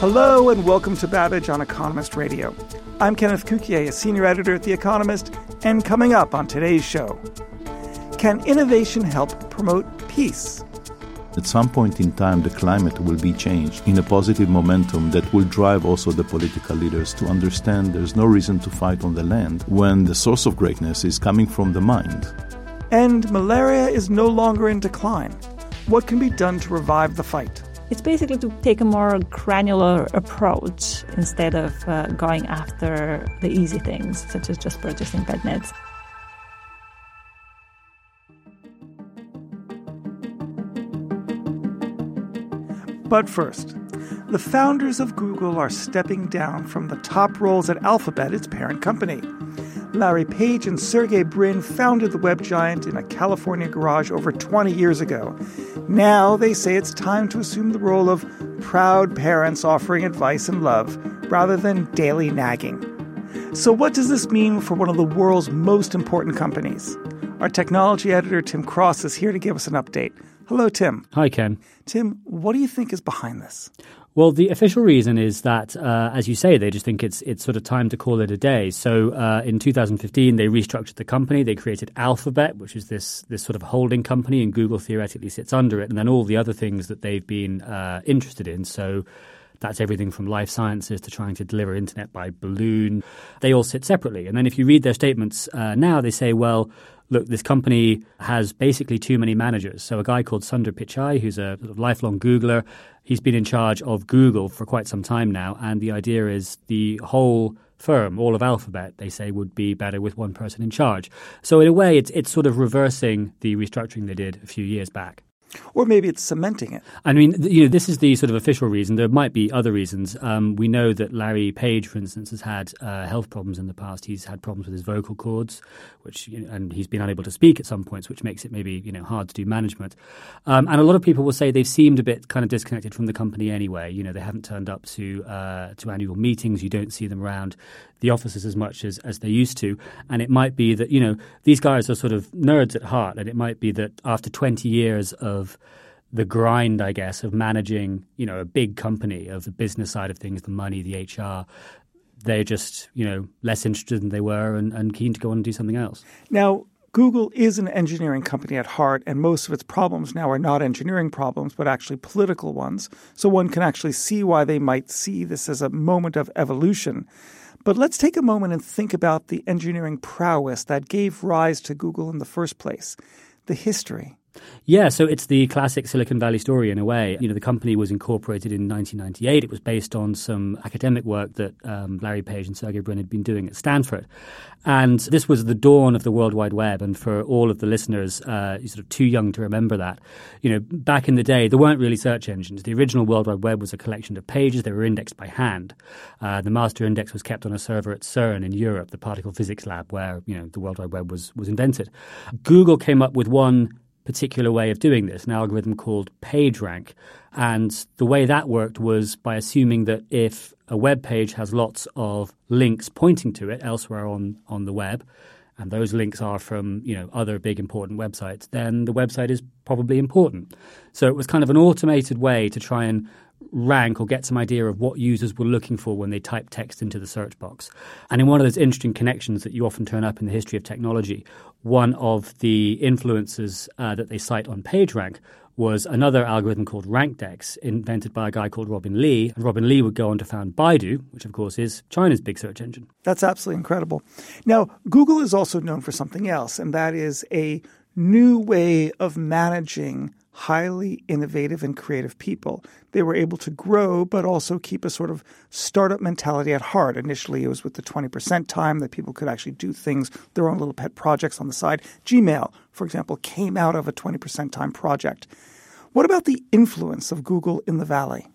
Hello and welcome to Babbage on Economist Radio. I'm Kenneth Cukier, a senior editor at The Economist, and coming up on today's show Can innovation help promote peace? At some point in time, the climate will be changed in a positive momentum that will drive also the political leaders to understand there's no reason to fight on the land when the source of greatness is coming from the mind. And malaria is no longer in decline. What can be done to revive the fight? It's basically to take a more granular approach instead of uh, going after the easy things, such as just purchasing bed nets. But first, the founders of Google are stepping down from the top roles at Alphabet, its parent company. Larry Page and Sergey Brin founded the web giant in a California garage over 20 years ago. Now they say it's time to assume the role of proud parents offering advice and love rather than daily nagging. So, what does this mean for one of the world's most important companies? Our technology editor, Tim Cross, is here to give us an update. Hello, Tim. Hi, Ken. Tim, what do you think is behind this? Well, the official reason is that, uh, as you say, they just think it's it's sort of time to call it a day. So, uh, in 2015, they restructured the company. They created Alphabet, which is this this sort of holding company, and Google theoretically sits under it. And then all the other things that they've been uh, interested in. So. That's everything from life sciences to trying to deliver internet by balloon. They all sit separately. And then if you read their statements uh, now, they say, well, look, this company has basically too many managers. So a guy called Sundar Pichai, who's a lifelong Googler, he's been in charge of Google for quite some time now. And the idea is the whole firm, all of Alphabet, they say would be better with one person in charge. So in a way, it's, it's sort of reversing the restructuring they did a few years back. Or maybe it's cementing it. I mean, you know, this is the sort of official reason. There might be other reasons. Um, we know that Larry Page, for instance, has had uh, health problems in the past. He's had problems with his vocal cords, which you know, and he's been unable to speak at some points, which makes it maybe you know hard to do management. Um, and a lot of people will say they've seemed a bit kind of disconnected from the company anyway. You know, they haven't turned up to uh, to annual meetings. You don't see them around the offices as much as, as they used to. And it might be that, you know, these guys are sort of nerds at heart. And it might be that after 20 years of the grind, I guess, of managing, you know, a big company, of the business side of things, the money, the HR, they're just, you know, less interested than they were and, and keen to go on and do something else. Now, Google is an engineering company at heart, and most of its problems now are not engineering problems, but actually political ones. So one can actually see why they might see this as a moment of evolution. But let's take a moment and think about the engineering prowess that gave rise to Google in the first place, the history. Yeah, so it's the classic Silicon Valley story in a way. You know, the company was incorporated in 1998. It was based on some academic work that um, Larry Page and Sergey Brin had been doing at Stanford. And this was the dawn of the World Wide Web. And for all of the listeners, uh, sort of too young to remember that, you know, back in the day, there weren't really search engines. The original World Wide Web was a collection of pages. They were indexed by hand. Uh, the master index was kept on a server at CERN in Europe, the particle physics lab where, you know, the World Wide Web was, was invented. Google came up with one particular way of doing this, an algorithm called PageRank. And the way that worked was by assuming that if a web page has lots of links pointing to it elsewhere on, on the web, and those links are from you know other big important websites, then the website is probably important. So it was kind of an automated way to try and rank or get some idea of what users were looking for when they typed text into the search box. And in one of those interesting connections that you often turn up in the history of technology, one of the influences uh, that they cite on PageRank was another algorithm called RankDex, invented by a guy called Robin Li. And Robin Li would go on to found Baidu, which of course is China's big search engine. That's absolutely incredible. Now, Google is also known for something else, and that is a new way of managing highly innovative and creative people. They were able to grow, but also keep a sort of startup mentality at heart. Initially, it was with the 20% time that people could actually do things, their own little pet projects on the side. Gmail, for example, came out of a 20% time project. What about the influence of Google in the Valley?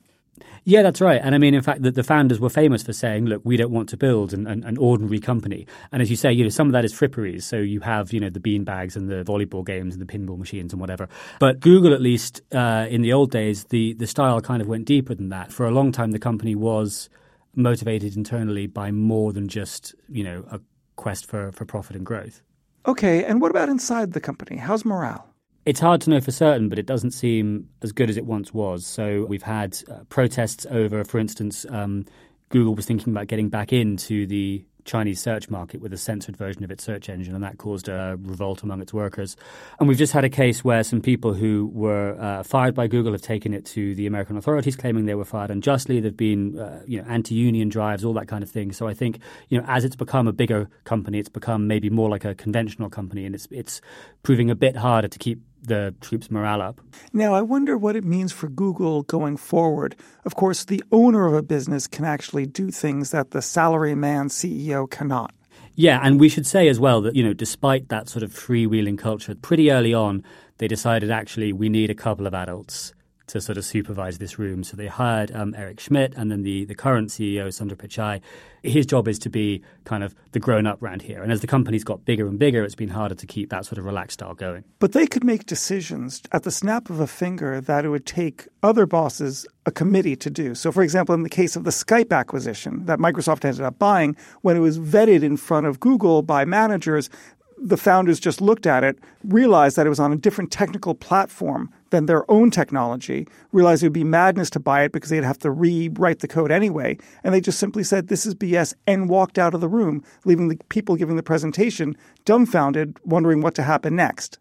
Yeah, that's right. And I mean, in fact, the, the founders were famous for saying, look, we don't want to build an, an, an, ordinary company. And as you say, you know, some of that is fripperies. So you have, you know, the bean bags and the volleyball games and the pinball machines and whatever. But Google, at least uh, in the old days, the, the style kind of went deeper than that. For a long time, the company was motivated internally by more than just, you know, a quest for, for profit and growth. Okay. And what about inside the company? How's morale? It's hard to know for certain, but it doesn't seem as good as it once was. So we've had uh, protests over, for instance, um, Google was thinking about getting back into the Chinese search market with a censored version of its search engine, and that caused a revolt among its workers. And we've just had a case where some people who were uh, fired by Google have taken it to the American authorities, claiming they were fired unjustly. There've been, uh, you know, anti-union drives, all that kind of thing. So I think, you know, as it's become a bigger company, it's become maybe more like a conventional company, and it's it's proving a bit harder to keep the troops' morale up. Now, I wonder what it means for Google going forward. Of course, the owner of a business can actually do things that the salaryman CEO cannot. Yeah, and we should say as well that, you know, despite that sort of freewheeling culture, pretty early on, they decided actually we need a couple of adults to sort of supervise this room. So they hired um, Eric Schmidt and then the, the current CEO, Sundar Pichai. His job is to be kind of the grown up round here. And as the company's got bigger and bigger, it's been harder to keep that sort of relaxed style going. But they could make decisions at the snap of a finger that it would take other bosses a committee to do. So, for example, in the case of the Skype acquisition that Microsoft ended up buying, when it was vetted in front of Google by managers, the founders just looked at it, realized that it was on a different technical platform than their own technology, realized it would be madness to buy it because they'd have to rewrite the code anyway. And they just simply said, this is BS, and walked out of the room, leaving the people giving the presentation dumbfounded, wondering what to happen next.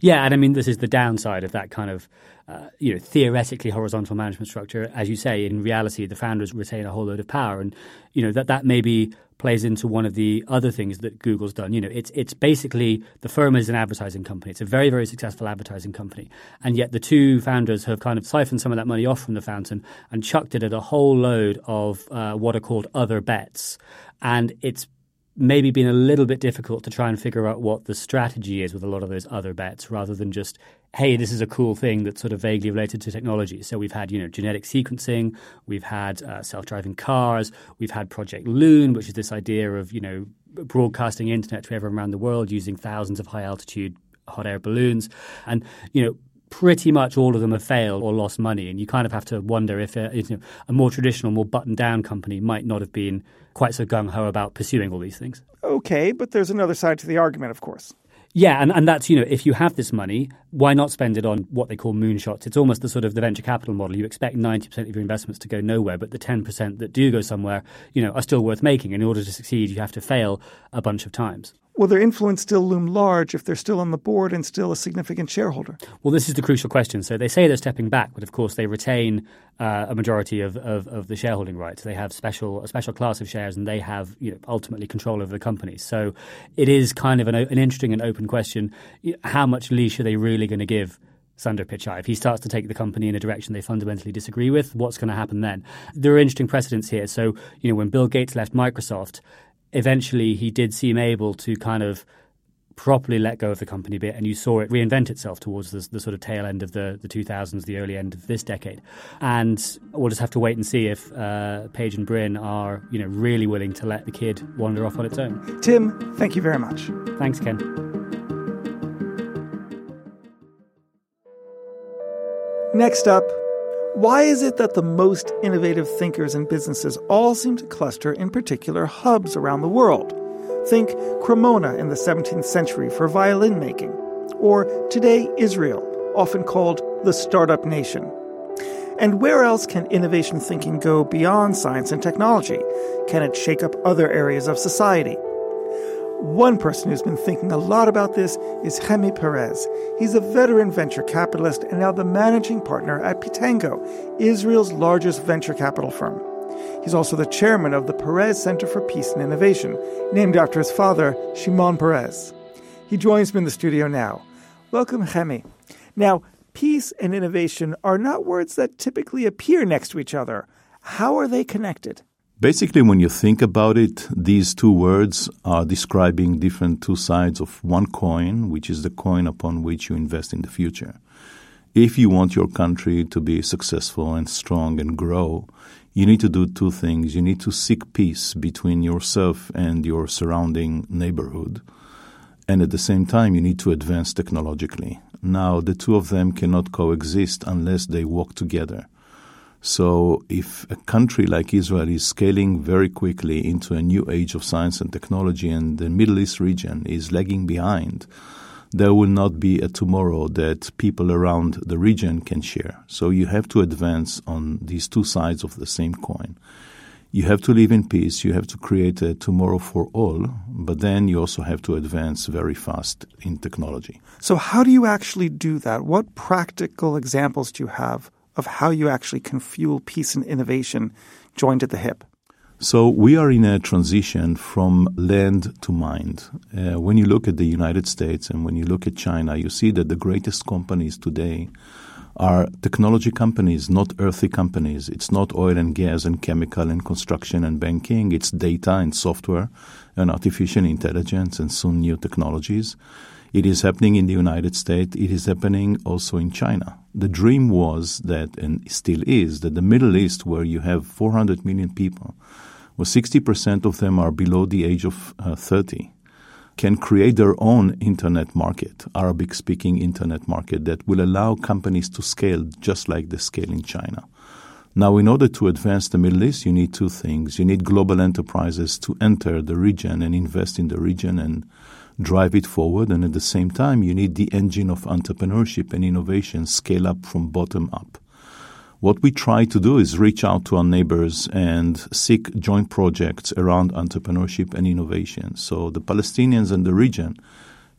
Yeah, and I mean, this is the downside of that kind of, uh, you know, theoretically horizontal management structure. As you say, in reality, the founders retain a whole load of power, and you know that that may be plays into one of the other things that Google's done. You know, it's it's basically the firm is an advertising company. It's a very very successful advertising company, and yet the two founders have kind of siphoned some of that money off from the fountain and chucked it at a whole load of uh, what are called other bets, and it's maybe been a little bit difficult to try and figure out what the strategy is with a lot of those other bets rather than just hey this is a cool thing that's sort of vaguely related to technology so we've had you know genetic sequencing we've had uh, self-driving cars we've had project loon which is this idea of you know broadcasting internet to everyone around the world using thousands of high altitude hot air balloons and you know pretty much all of them have failed or lost money. And you kind of have to wonder if a, you know, a more traditional, more buttoned down company might not have been quite so gung ho about pursuing all these things. Okay, but there's another side to the argument, of course. Yeah, and, and that's, you know, if you have this money, why not spend it on what they call moonshots? It's almost the sort of the venture capital model. You expect 90% of your investments to go nowhere, but the 10% that do go somewhere, you know, are still worth making. In order to succeed, you have to fail a bunch of times will their influence still loom large if they're still on the board and still a significant shareholder? Well, this is the crucial question. So they say they're stepping back, but of course they retain uh, a majority of, of, of, the shareholding rights. They have special a special class of shares, and they have you know, ultimately control over the company. So it is kind of an, an interesting and open question. How much leash are they really going to give? Sundar Pichai. If he starts to take the company in a direction they fundamentally disagree with, what's going to happen then? There are interesting precedents here. So, you know, when Bill Gates left Microsoft, eventually he did seem able to kind of properly let go of the company bit, and you saw it reinvent itself towards the, the, sort of tail end of the, the 2000s, the early end of this decade. And we'll just have to wait and see if uh, Page and Brin are, you know, really willing to let the kid wander off on its own. Tim, thank you very much. Thanks, Ken. Next up, why is it that the most innovative thinkers and businesses all seem to cluster in particular hubs around the world? Think Cremona in the 17th century for violin making, or today Israel, often called the startup nation. And where else can innovation thinking go beyond science and technology? Can it shake up other areas of society? One person who's been thinking a lot about this is Chemi Peres. He's a veteran venture capitalist and now the managing partner at Pitango, Israel's largest venture capital firm. He's also the chairman of the Peres Center for Peace and Innovation, named after his father, Shimon Peres. He joins me in the studio now. Welcome, Chemi. Now, peace and innovation are not words that typically appear next to each other. How are they connected? Basically, when you think about it, these two words are describing different two sides of one coin, which is the coin upon which you invest in the future. If you want your country to be successful and strong and grow, you need to do two things. You need to seek peace between yourself and your surrounding neighborhood. And at the same time, you need to advance technologically. Now, the two of them cannot coexist unless they work together. So, if a country like Israel is scaling very quickly into a new age of science and technology, and the Middle East region is lagging behind, there will not be a tomorrow that people around the region can share. So, you have to advance on these two sides of the same coin. You have to live in peace, you have to create a tomorrow for all, but then you also have to advance very fast in technology. So, how do you actually do that? What practical examples do you have of how you actually can fuel peace and innovation joined at the hip? So we are in a transition from land to mind. Uh, when you look at the United States and when you look at China, you see that the greatest companies today are technology companies, not earthy companies. It's not oil and gas and chemical and construction and banking. It's data and software and artificial intelligence and soon new technologies. It is happening in the United States. It is happening also in China. The dream was that, and still is, that the Middle East, where you have 400 million people, where 60% of them are below the age of uh, 30, can create their own internet market, Arabic speaking internet market, that will allow companies to scale just like they scale in China. Now, in order to advance the Middle East, you need two things. You need global enterprises to enter the region and invest in the region and drive it forward. And at the same time, you need the engine of entrepreneurship and innovation scale up from bottom up. What we try to do is reach out to our neighbors and seek joint projects around entrepreneurship and innovation. So the Palestinians and the region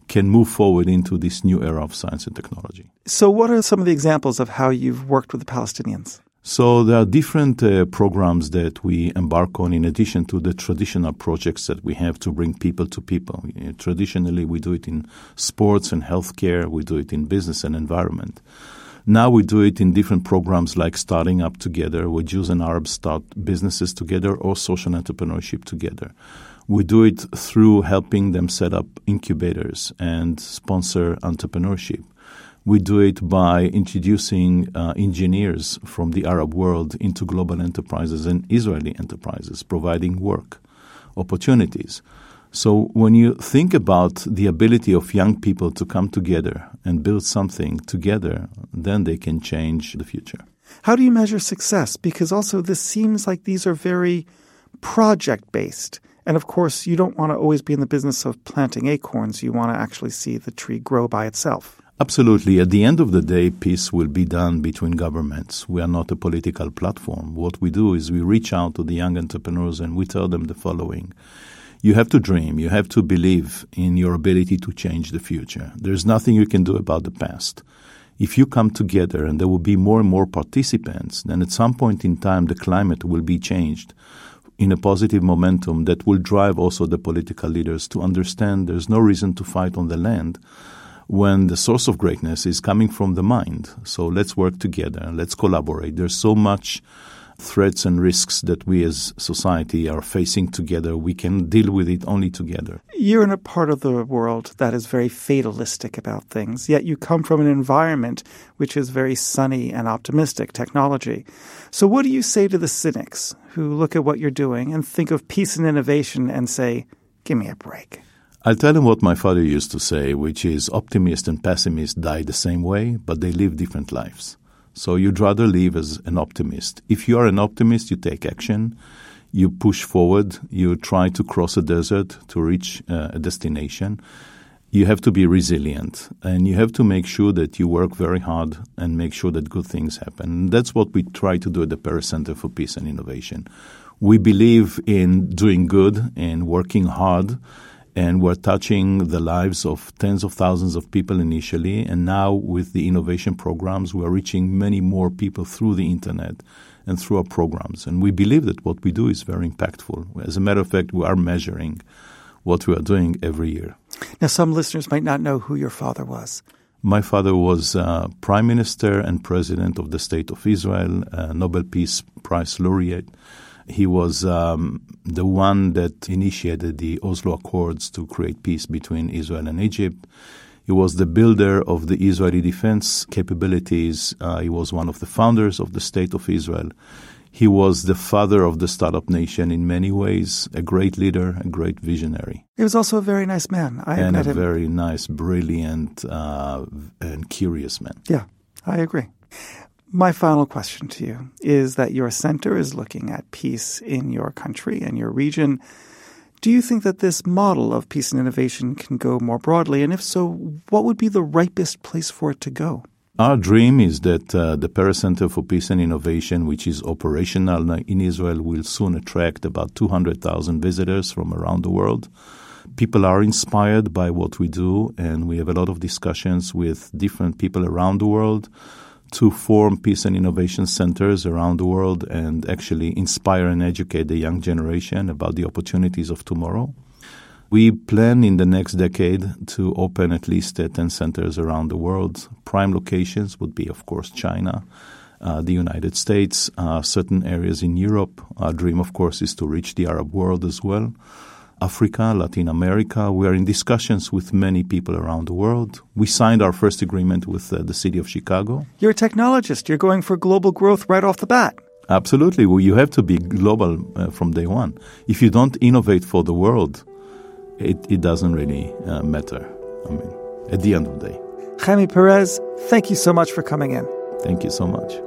can move forward into this new era of science and technology. So, what are some of the examples of how you've worked with the Palestinians? So there are different uh, programs that we embark on in addition to the traditional projects that we have to bring people to people. You know, traditionally, we do it in sports and healthcare. We do it in business and environment. Now we do it in different programs like starting up together, where Jews and Arabs start businesses together or social entrepreneurship together. We do it through helping them set up incubators and sponsor entrepreneurship. We do it by introducing uh, engineers from the Arab world into global enterprises and Israeli enterprises, providing work opportunities. So, when you think about the ability of young people to come together and build something together, then they can change the future. How do you measure success? Because also, this seems like these are very project based. And of course, you don't want to always be in the business of planting acorns. You want to actually see the tree grow by itself. Absolutely. At the end of the day, peace will be done between governments. We are not a political platform. What we do is we reach out to the young entrepreneurs and we tell them the following. You have to dream. You have to believe in your ability to change the future. There's nothing you can do about the past. If you come together and there will be more and more participants, then at some point in time the climate will be changed in a positive momentum that will drive also the political leaders to understand there's no reason to fight on the land when the source of greatness is coming from the mind. So let's work together, let's collaborate. There's so much threats and risks that we as society are facing together. We can deal with it only together. You're in a part of the world that is very fatalistic about things, yet you come from an environment which is very sunny and optimistic, technology. So, what do you say to the cynics who look at what you're doing and think of peace and innovation and say, give me a break? I'll tell him what my father used to say, which is optimists and pessimists die the same way, but they live different lives. So you'd rather live as an optimist. If you are an optimist, you take action, you push forward, you try to cross a desert to reach uh, a destination. You have to be resilient and you have to make sure that you work very hard and make sure that good things happen. That's what we try to do at the Peres Center for Peace and Innovation. We believe in doing good and working hard and we're touching the lives of tens of thousands of people initially. And now, with the innovation programs, we're reaching many more people through the internet and through our programs. And we believe that what we do is very impactful. As a matter of fact, we are measuring what we are doing every year. Now, some listeners might not know who your father was. My father was uh, Prime Minister and President of the State of Israel, Nobel Peace Prize laureate. He was um, the one that initiated the Oslo Accords to create peace between Israel and Egypt. He was the builder of the Israeli defense capabilities. Uh, he was one of the founders of the State of Israel. He was the father of the startup nation in many ways, a great leader, a great visionary. He was also a very nice man. I and a him. very nice, brilliant, uh, and curious man. Yeah, I agree. My final question to you is that your center is looking at peace in your country and your region. Do you think that this model of peace and innovation can go more broadly? And if so, what would be the ripest place for it to go? Our dream is that uh, the Peres Center for Peace and Innovation, which is operational in Israel, will soon attract about 200,000 visitors from around the world. People are inspired by what we do, and we have a lot of discussions with different people around the world to form peace and innovation centers around the world and actually inspire and educate the young generation about the opportunities of tomorrow. We plan in the next decade to open at least uh, 10 centers around the world. Prime locations would be, of course, China, uh, the United States, uh, certain areas in Europe. Our dream, of course, is to reach the Arab world as well. Africa, Latin America. We are in discussions with many people around the world. We signed our first agreement with uh, the city of Chicago. You're a technologist. You're going for global growth right off the bat. Absolutely. Well, you have to be global uh, from day one. If you don't innovate for the world, it, it doesn't really uh, matter. I mean, at the end of the day. Chemi Peres, thank you so much for coming in. Thank you so much.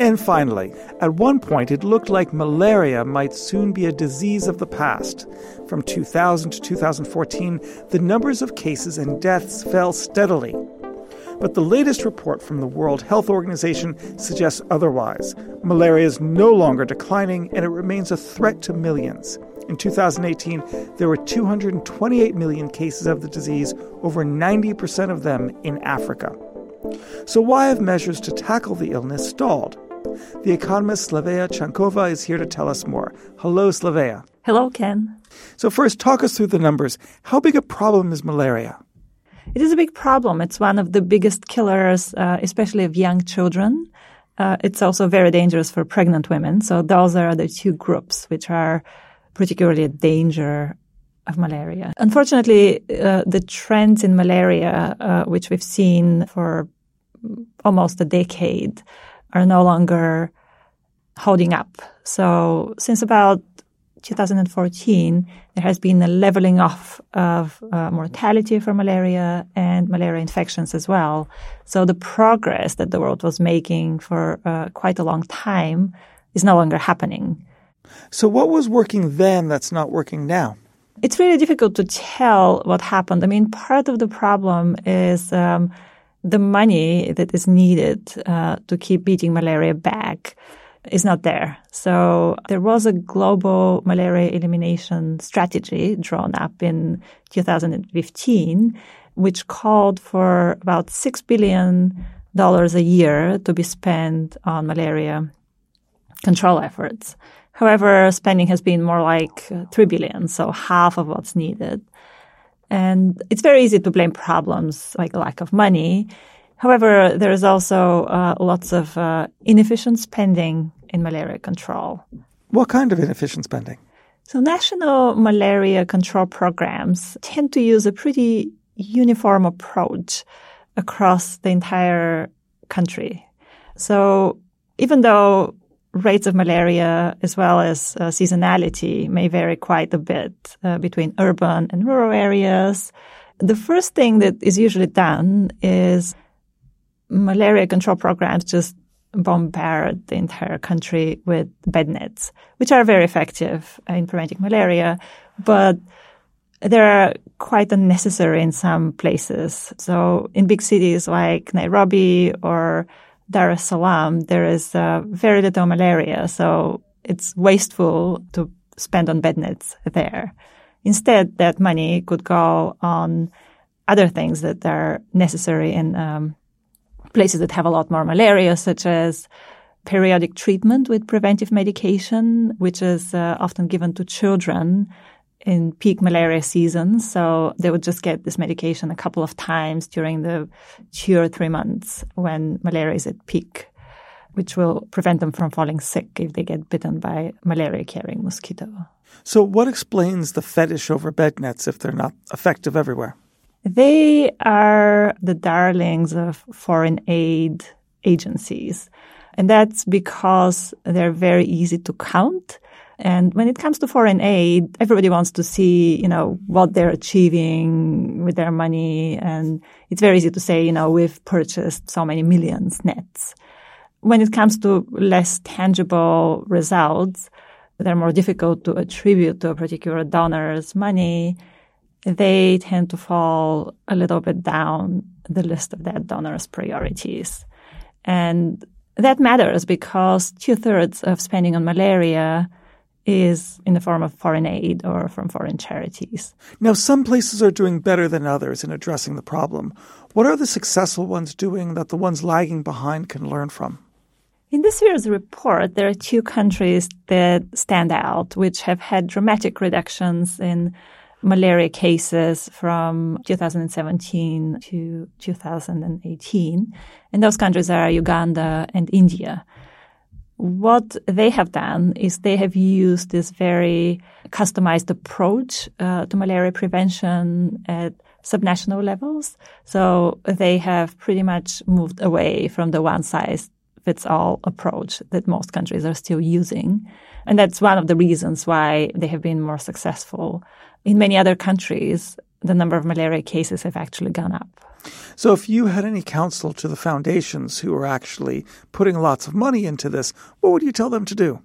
And finally, at one point it looked like malaria might soon be a disease of the past. From 2000 to 2014, the numbers of cases and deaths fell steadily. But the latest report from the World Health Organization suggests otherwise. Malaria is no longer declining and it remains a threat to millions. In 2018, there were 228 million cases of the disease, over 90% of them in Africa. So, why have measures to tackle the illness stalled? The economist Slavea Chankova is here to tell us more. Hello, Slavea. Hello, Ken. So, first, talk us through the numbers. How big a problem is malaria? It is a big problem. It's one of the biggest killers, uh, especially of young children. Uh, it's also very dangerous for pregnant women. So, those are the two groups which are particularly a danger of malaria. Unfortunately, uh, the trends in malaria, uh, which we've seen for almost a decade, are no longer holding up. So since about 2014, there has been a leveling off of uh, mortality for malaria and malaria infections as well. So the progress that the world was making for uh, quite a long time is no longer happening. So what was working then that's not working now? It's really difficult to tell what happened. I mean, part of the problem is um, the money that is needed uh, to keep beating malaria back is not there. So there was a global malaria elimination strategy drawn up in 2015, which called for about $6 billion a year to be spent on malaria control efforts. However, spending has been more like 3 billion, so half of what's needed. And it's very easy to blame problems like lack of money. However, there is also uh, lots of uh, inefficient spending in malaria control. What kind of inefficient spending? So, national malaria control programs tend to use a pretty uniform approach across the entire country. So, even though rates of malaria as well as uh, seasonality may vary quite a bit uh, between urban and rural areas. The first thing that is usually done is malaria control programs just bombard the entire country with bed nets, which are very effective in preventing malaria, but they're quite unnecessary in some places. So in big cities like Nairobi or Dar es Salaam, there is uh, very little malaria. So it's wasteful to spend on bed nets there. Instead, that money could go on other things that are necessary in um, places that have a lot more malaria, such as periodic treatment with preventive medication, which is uh, often given to children in peak malaria season. So they would just get this medication a couple of times during the two or three months when malaria is at peak, which will prevent them from falling sick if they get bitten by malaria carrying mosquito. So, what explains the fetish over bed nets if they're not effective everywhere? They are the darlings of foreign aid agencies. And that's because they're very easy to count and when it comes to foreign aid, everybody wants to see, you know, what they're achieving with their money. And it's very easy to say, you know, we've purchased so many millions nets. When it comes to less tangible results, they're more difficult to attribute to a particular donor's money. They tend to fall a little bit down the list of that donor's priorities. And that matters because two thirds of spending on malaria is in the form of foreign aid or from foreign charities. Now, some places are doing better than others in addressing the problem. What are the successful ones doing that the ones lagging behind can learn from? In this year's report, there are two countries that stand out, which have had dramatic reductions in malaria cases from 2017 to 2018. And those countries are Uganda and India what they have done is they have used this very customized approach uh, to malaria prevention at subnational levels. So they have pretty much moved away from the one size fits all approach that most countries are still using. And that's one of the reasons why they have been more successful. In many other countries, the number of malaria cases have actually gone up. So, if you had any counsel to the foundations who are actually putting lots of money into this, what would you tell them to do?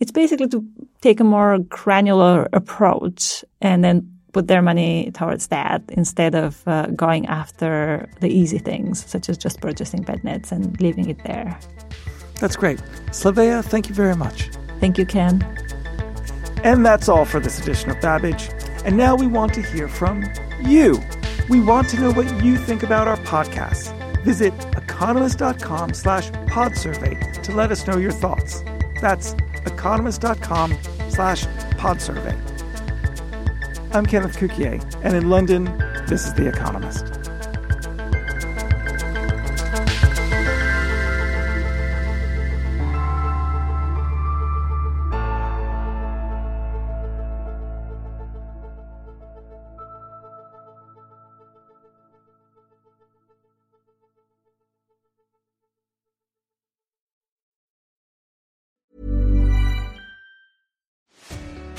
It's basically to take a more granular approach and then put their money towards that instead of uh, going after the easy things, such as just purchasing bed nets and leaving it there. That's great. Slavea, thank you very much. Thank you, Ken. And that's all for this edition of Babbage. And now we want to hear from you. We want to know what you think about our podcast. Visit economist.com slash pod survey to let us know your thoughts. That's economist.com slash pod survey. I'm Kenneth Cukier, and in London, this is The Economist.